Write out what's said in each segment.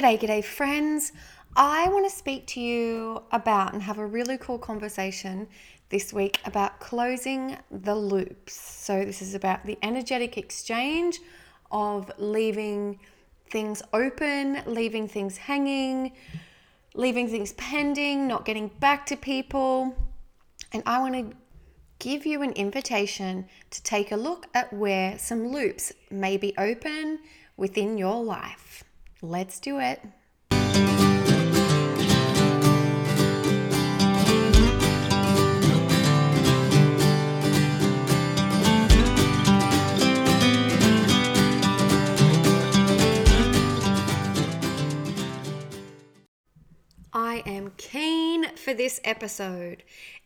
G'day, g'day, friends. I want to speak to you about and have a really cool conversation this week about closing the loops. So, this is about the energetic exchange of leaving things open, leaving things hanging, leaving things pending, not getting back to people. And I want to give you an invitation to take a look at where some loops may be open within your life. Let's do it. I am keen for this episode,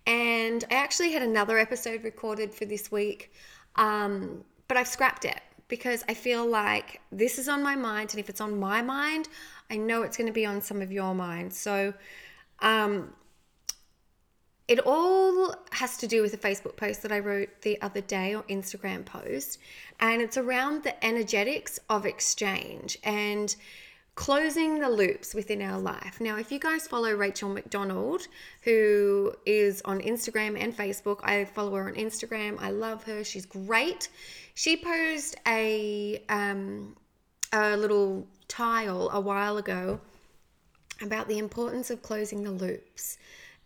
and I actually had another episode recorded for this week, um, but I've scrapped it because I feel like this is on my mind, and if it's on my mind, I know it's going to be on some of your minds. So, um, it all has to do with a Facebook post that I wrote the other day or Instagram post, and it's around the energetics of exchange and closing the loops within our life. Now, if you guys follow Rachel McDonald, who is on Instagram and Facebook, I follow her on Instagram. I love her. She's great. She posed a um, a little tile a while ago about the importance of closing the loops.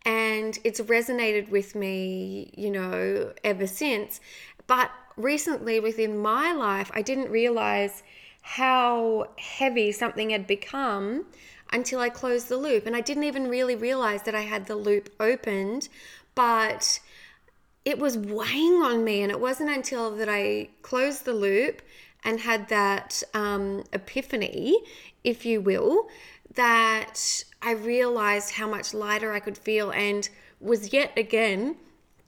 And it's resonated with me, you know, ever since. But recently within my life, I didn't realize how heavy something had become until I closed the loop. And I didn't even really realize that I had the loop opened, but it was weighing on me. And it wasn't until that I closed the loop and had that um, epiphany, if you will, that I realized how much lighter I could feel and was yet again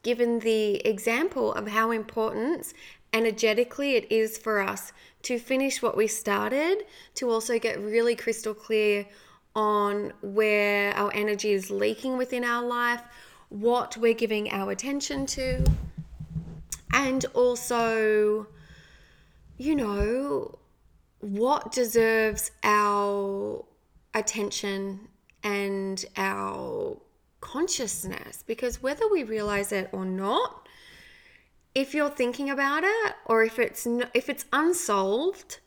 given the example of how important energetically it is for us to finish what we started, to also get really crystal clear on where our energy is leaking within our life, what we're giving our attention to, and also, you know, what deserves our attention and our consciousness. Because whether we realize it or not, if you're thinking about it or if it's if it's unsolved,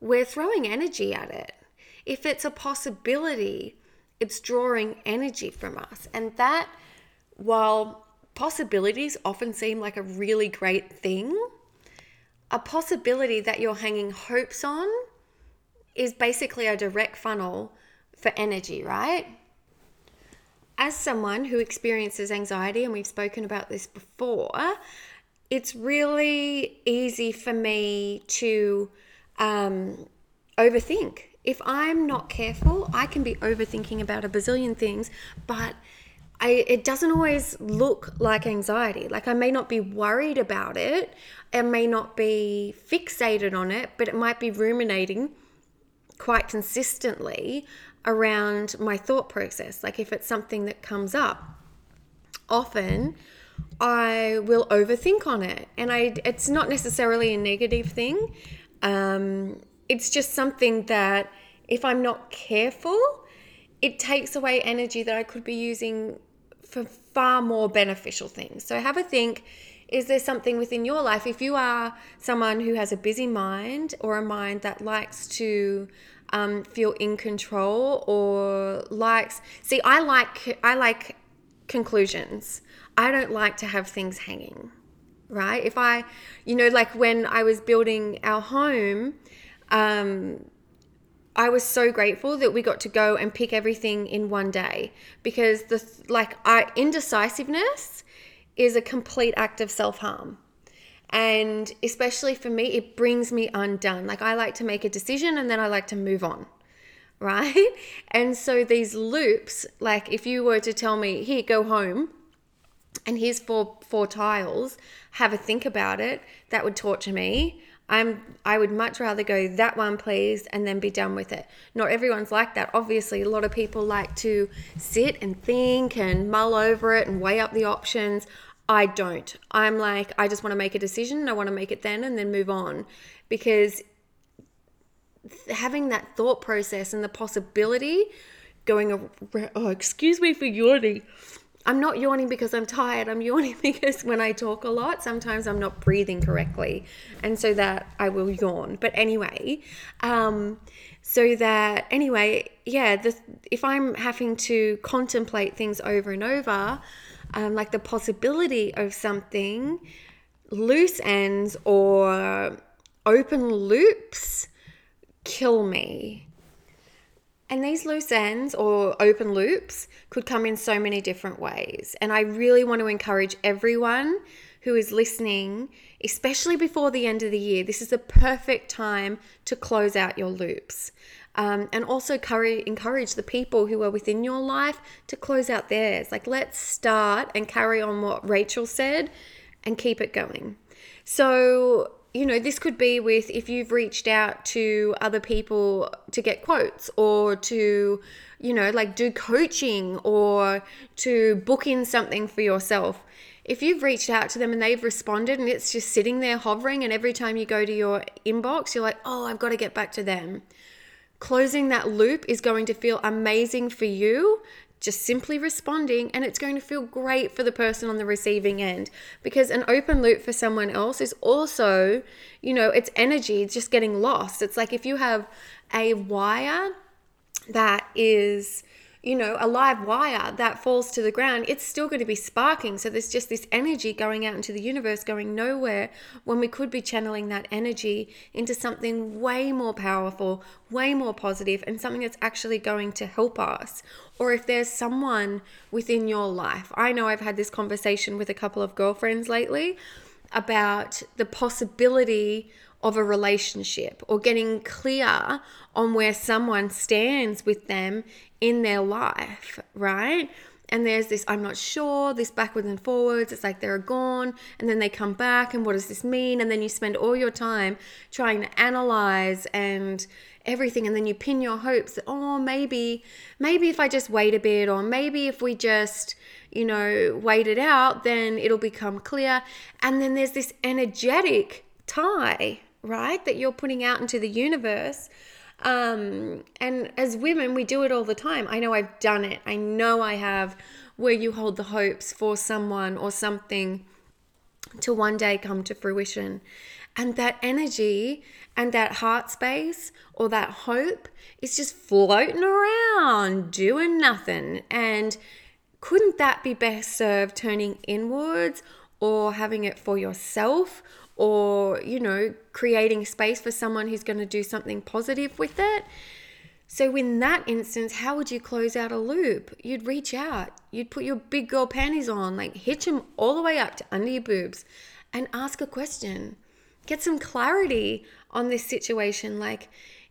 we're throwing energy at it. If it's a possibility, it's drawing energy from us. And that while possibilities often seem like a really great thing, a possibility that you're hanging hopes on is basically a direct funnel for energy, right? As someone who experiences anxiety, and we've spoken about this before, it's really easy for me to um, overthink. If I'm not careful, I can be overthinking about a bazillion things, but I, it doesn't always look like anxiety. Like I may not be worried about it, I may not be fixated on it, but it might be ruminating quite consistently around my thought process. Like if it's something that comes up, often I will overthink on it. And I it's not necessarily a negative thing. Um, it's just something that if I'm not careful, it takes away energy that I could be using for far more beneficial things. So have a think is there something within your life if you are someone who has a busy mind or a mind that likes to um, feel in control or likes see i like i like conclusions I don't like to have things hanging, right? If I, you know, like when I was building our home, um, I was so grateful that we got to go and pick everything in one day because the like I indecisiveness is a complete act of self-harm. And especially for me, it brings me undone. Like I like to make a decision and then I like to move on. Right? And so these loops, like if you were to tell me, here, go home, and here's four four tiles have a think about it that would torture me. I'm i would much rather go that one please and then be done with it. Not everyone's like that. Obviously a lot of people like to sit and think and mull over it and weigh up the options. I don't. I'm like i just want to make a decision i want to make it then and then move on. Because having that thought process and the possibility going oh excuse me for yawning i'm not yawning because i'm tired. I'm yawning because when i talk a lot sometimes i'm not breathing correctly. And so that i will yawn. But anyway um so that anyway yeah the, if i'm having to contemplate things over and over um, like the possibility of something loose ends or open loops kill me. And these loose ends or open loops could come in so many different ways. And I really want to encourage everyone who is listening, especially before the end of the year, this is the perfect time to close out your loops. Um, and also encourage the people who are within your life to close out theirs. Like, let's start and carry on what Rachel said and keep it going. So, you know, this could be with if you've reached out to other people to get quotes or to, you know, like do coaching or to book in something for yourself. If you've reached out to them and they've responded and it's just sitting there hovering, and every time you go to your inbox, you're like, oh, I've got to get back to them. Closing that loop is going to feel amazing for you just simply responding and it's going to feel great for the person on the receiving end. Because an open loop for someone else is also you know it's energy it's just getting lost. It's like if you have a wire that is you know, a live wire that falls to the ground, it's still going to be sparking. So there's just this energy going out into the universe, going nowhere, when we could be channeling that energy into something way more powerful, way more positive, and something that's actually going to help us. Or if there's someone within your life, I know I've had this conversation with a couple of girlfriends lately about the possibility of a relationship or getting clear on where someone stands with them in their life, right? And there's this, I'm not sure, this backwards and forwards. It's like they're gone and then they come back. And what does this mean? And then you spend all your time trying to analyze and everything. And then you pin your hopes that, oh, maybe, maybe if I just wait a bit, or maybe if we just, you know, wait it out, then it'll become clear. And then there's this energetic tie, right? That you're putting out into the universe um, and as women, we do it all the time. I know I've done it. I know I have, where you hold the hopes for someone or something to one day come to fruition. And that energy and that heart space or that hope is just floating around, doing nothing. And couldn't that be best served turning inwards or having it for yourself or, you know, creating space for someone who's going to do something positive with it. So, in that instance, how would you close out a loop? You'd reach out, you'd put your big girl panties on, like hitch them all the way up to under your boobs and ask a question. Get some clarity on this situation. Like,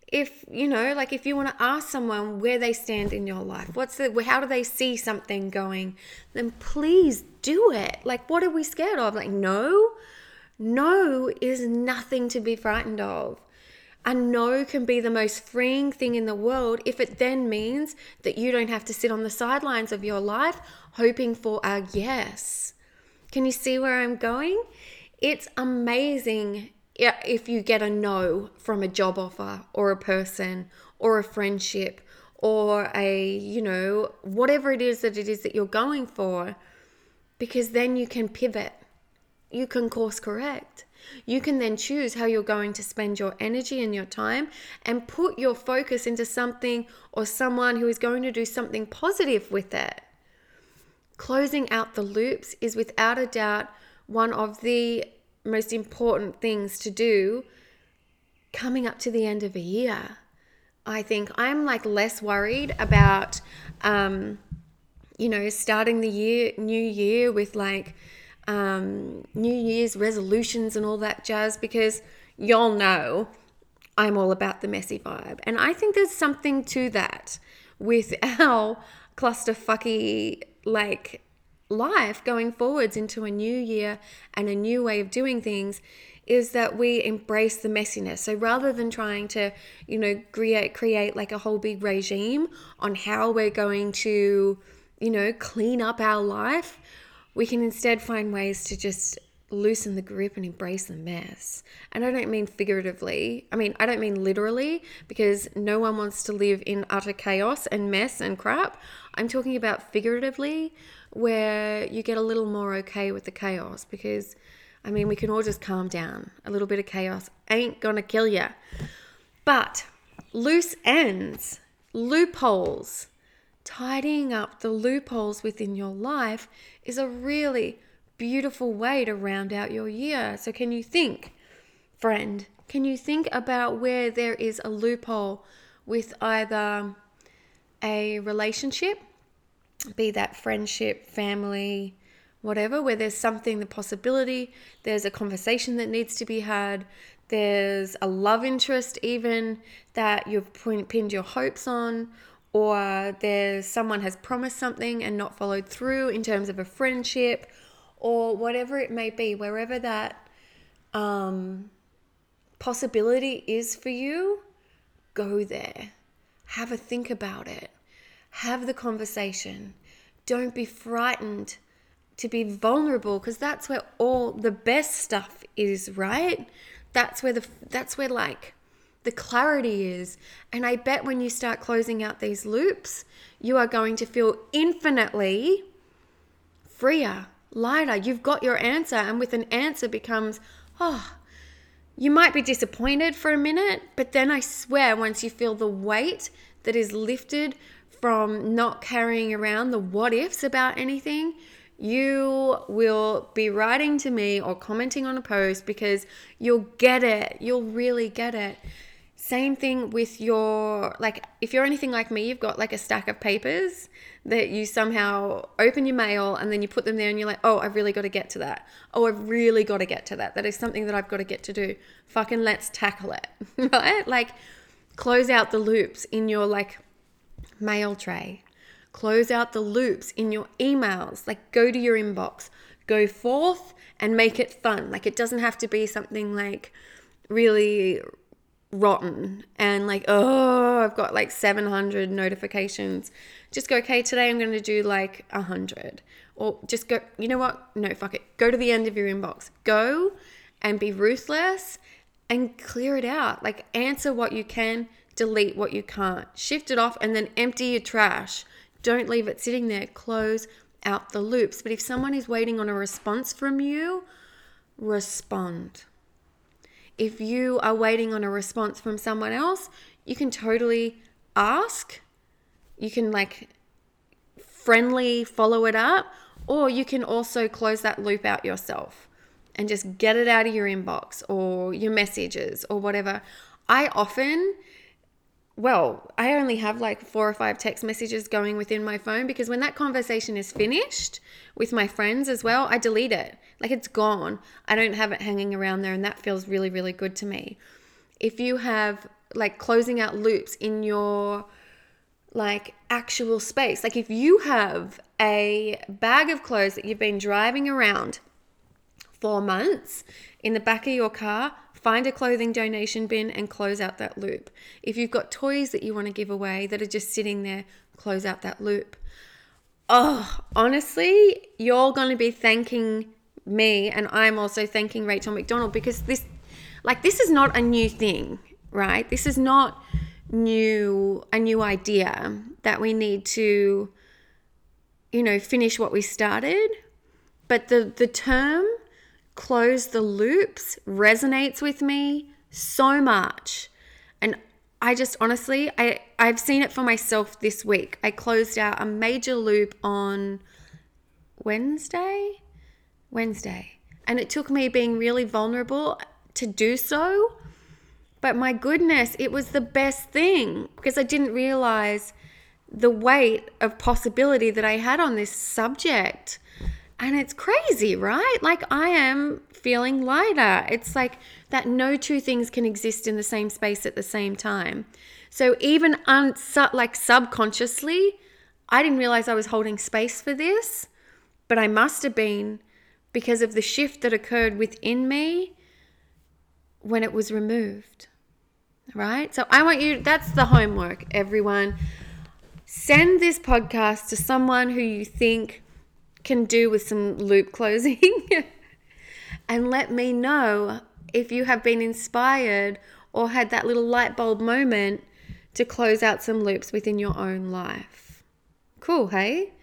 if you know like if you want to ask someone where they stand in your life what's the how do they see something going then please do it like what are we scared of like no no is nothing to be frightened of. A no can be the most freeing thing in the world if it then means that you don't have to sit on the sidelines of your life hoping for a yes. Can you see where I'm going? It's amazing if you get a no from a job offer or a person or a friendship or a, you know, whatever it is that it is that you're going for, because then you can pivot you can course correct. You can then choose how you're going to spend your energy and your time and put your focus into something or someone who is going to do something positive with it. Closing out the loops is without a doubt one of the most important things to do coming up to the end of a year. I think I'm like less worried about, um, you know, starting the year, new year with like, um, New Year's resolutions and all that jazz because y'all know I'm all about the messy vibe. And I think there's something to that with our clusterfucky like life going forwards into a new year and a new way of doing things is that we embrace the messiness. So rather than trying to, you know, create create like a whole big regime on how we're going to, you know, clean up our life, we can instead find ways to just loosen the grip and embrace the mess. And I don't mean figuratively. I mean, I don't mean literally because no one wants to live in utter chaos and mess and crap. I'm talking about figuratively where you get a little more okay with the chaos because I mean, we can all just calm down. A little bit of chaos ain't gonna kill you. But loose ends, loopholes, tidying up the loopholes within your life is a really beautiful way to round out your year. So, can you think, friend? Can you think about where there is a loophole with either a relationship, be that friendship, family, whatever, where there's something, the possibility, there's a conversation that needs to be had, there's a love interest, even that you've pinned your hopes on, or there's someone has promised something and not followed through in terms of a friendship or whatever it may be, wherever that um, possibility is for you, go there. Have a think about it. Have the conversation. Don't be frightened to be vulnerable because that's where all the best stuff is, right? That's where the that's where like the clarity is. And I bet when you start closing out these loops, you are going to feel infinitely freer lighter. You've got your answer, and with an answer becomes, oh, you might be disappointed for a minute, but then I swear, once you feel the weight that is lifted from not carrying around the what ifs about anything, you will be writing to me or commenting on a post because you'll get it. You'll really get it. Same thing with your, like, if you're anything like me, you've got like a stack of papers that you somehow open your mail and then you put them there and you're like, oh, I've really got to get to that. Oh, I've really got to get to that. That is something that I've got to get to do. Fucking let's tackle it, right? Like, close out the loops in your like mail tray, close out the loops in your emails. Like, go to your inbox, go forth and make it fun. Like, it doesn't have to be something like really rotten and like, oh, I've got like 700 notifications. Just go, okay, today I'm going to do like 100. Or just go, you know what? No, fuck it. Go to the end of your inbox. Go and be ruthless and clear it out. Like, answer what you can, delete what you can't. Shift it off and then empty your trash. Don't leave it sitting there. Close out the loops. But if someone is waiting on a response from you, respond if you are waiting on a response from someone else, you can totally ask. You can like friendly follow it up, or you can also close that loop out yourself and just get it out of your inbox or your messages or whatever. I often well, I only have like four or five text messages going within my phone because when that conversation is finished with my friends as well, I delete it. Like it's gone. I don't have it hanging around there, and that feels really, really good to me. If you have like closing out loops in your like actual space, like if you have a bag of clothes that you've been driving around for months in the back of your car, find a clothing donation bin and close out that loop. If you've got toys that you want to give away that are just sitting there, close out that loop. Oh, honestly, you're going to be thanking me and I'm also thanking Rachel McDonald because this like this is not a new thing, right? This is not new a new idea that we need to you know, finish what we started. But the the term close the loops resonates with me so much. And I just honestly, I, I've seen it for myself this week. I closed out a major loop on Wednesday. Wednesday. And it took me being really vulnerable to do so. But my goodness, it was the best thing because I didn't realize the weight of possibility that I had on this subject. And it's crazy, right? Like I am feeling lighter. It's like that no two things can exist in the same space at the same time. So even un- like subconsciously, I didn't realize I was holding space for this, but I must have been because of the shift that occurred within me when it was removed. Right? So I want you that's the homework, everyone. Send this podcast to someone who you think can do with some loop closing and let me know if you have been inspired or had that little light bulb moment to close out some loops within your own life. Cool, hey?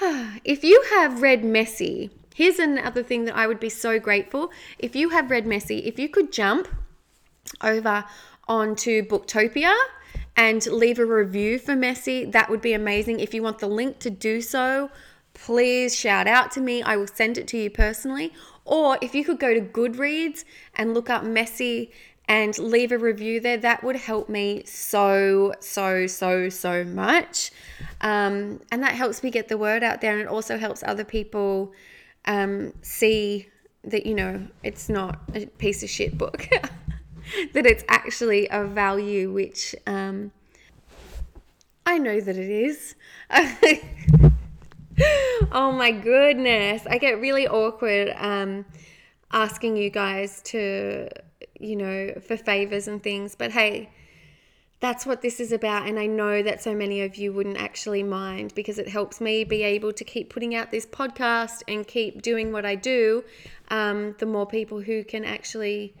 If you have read Messy, here's another thing that I would be so grateful. If you have read Messy, if you could jump over onto Booktopia and leave a review for Messy, that would be amazing. If you want the link to do so, please shout out to me. I will send it to you personally. Or if you could go to Goodreads and look up Messy and leave a review there, that would help me so, so, so, so much. Um, and that helps me get the word out there and it also helps other people um, see that, you know, it's not a piece of shit book, that it's actually a value which um, I know that it is. oh my goodness. I get really awkward um, asking you guys to, you know, for favors and things. But hey, that's what this is about. And I know that so many of you wouldn't actually mind because it helps me be able to keep putting out this podcast and keep doing what I do. Um, the more people who can actually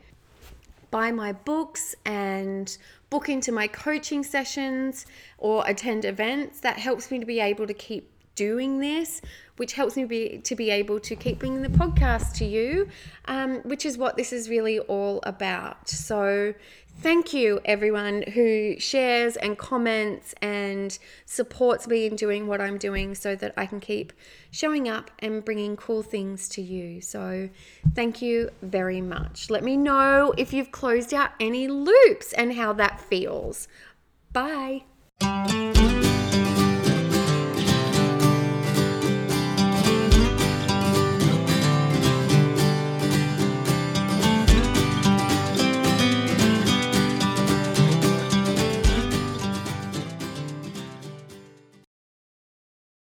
buy my books and book into my coaching sessions or attend events, that helps me to be able to keep doing this, which helps me be to be able to keep bringing the podcast to you, um, which is what this is really all about. So, thank you everyone who shares and comments and supports me in doing what I'm doing, so that I can keep showing up and bringing cool things to you. So, thank you very much. Let me know if you've closed out any loops and how that feels. Bye.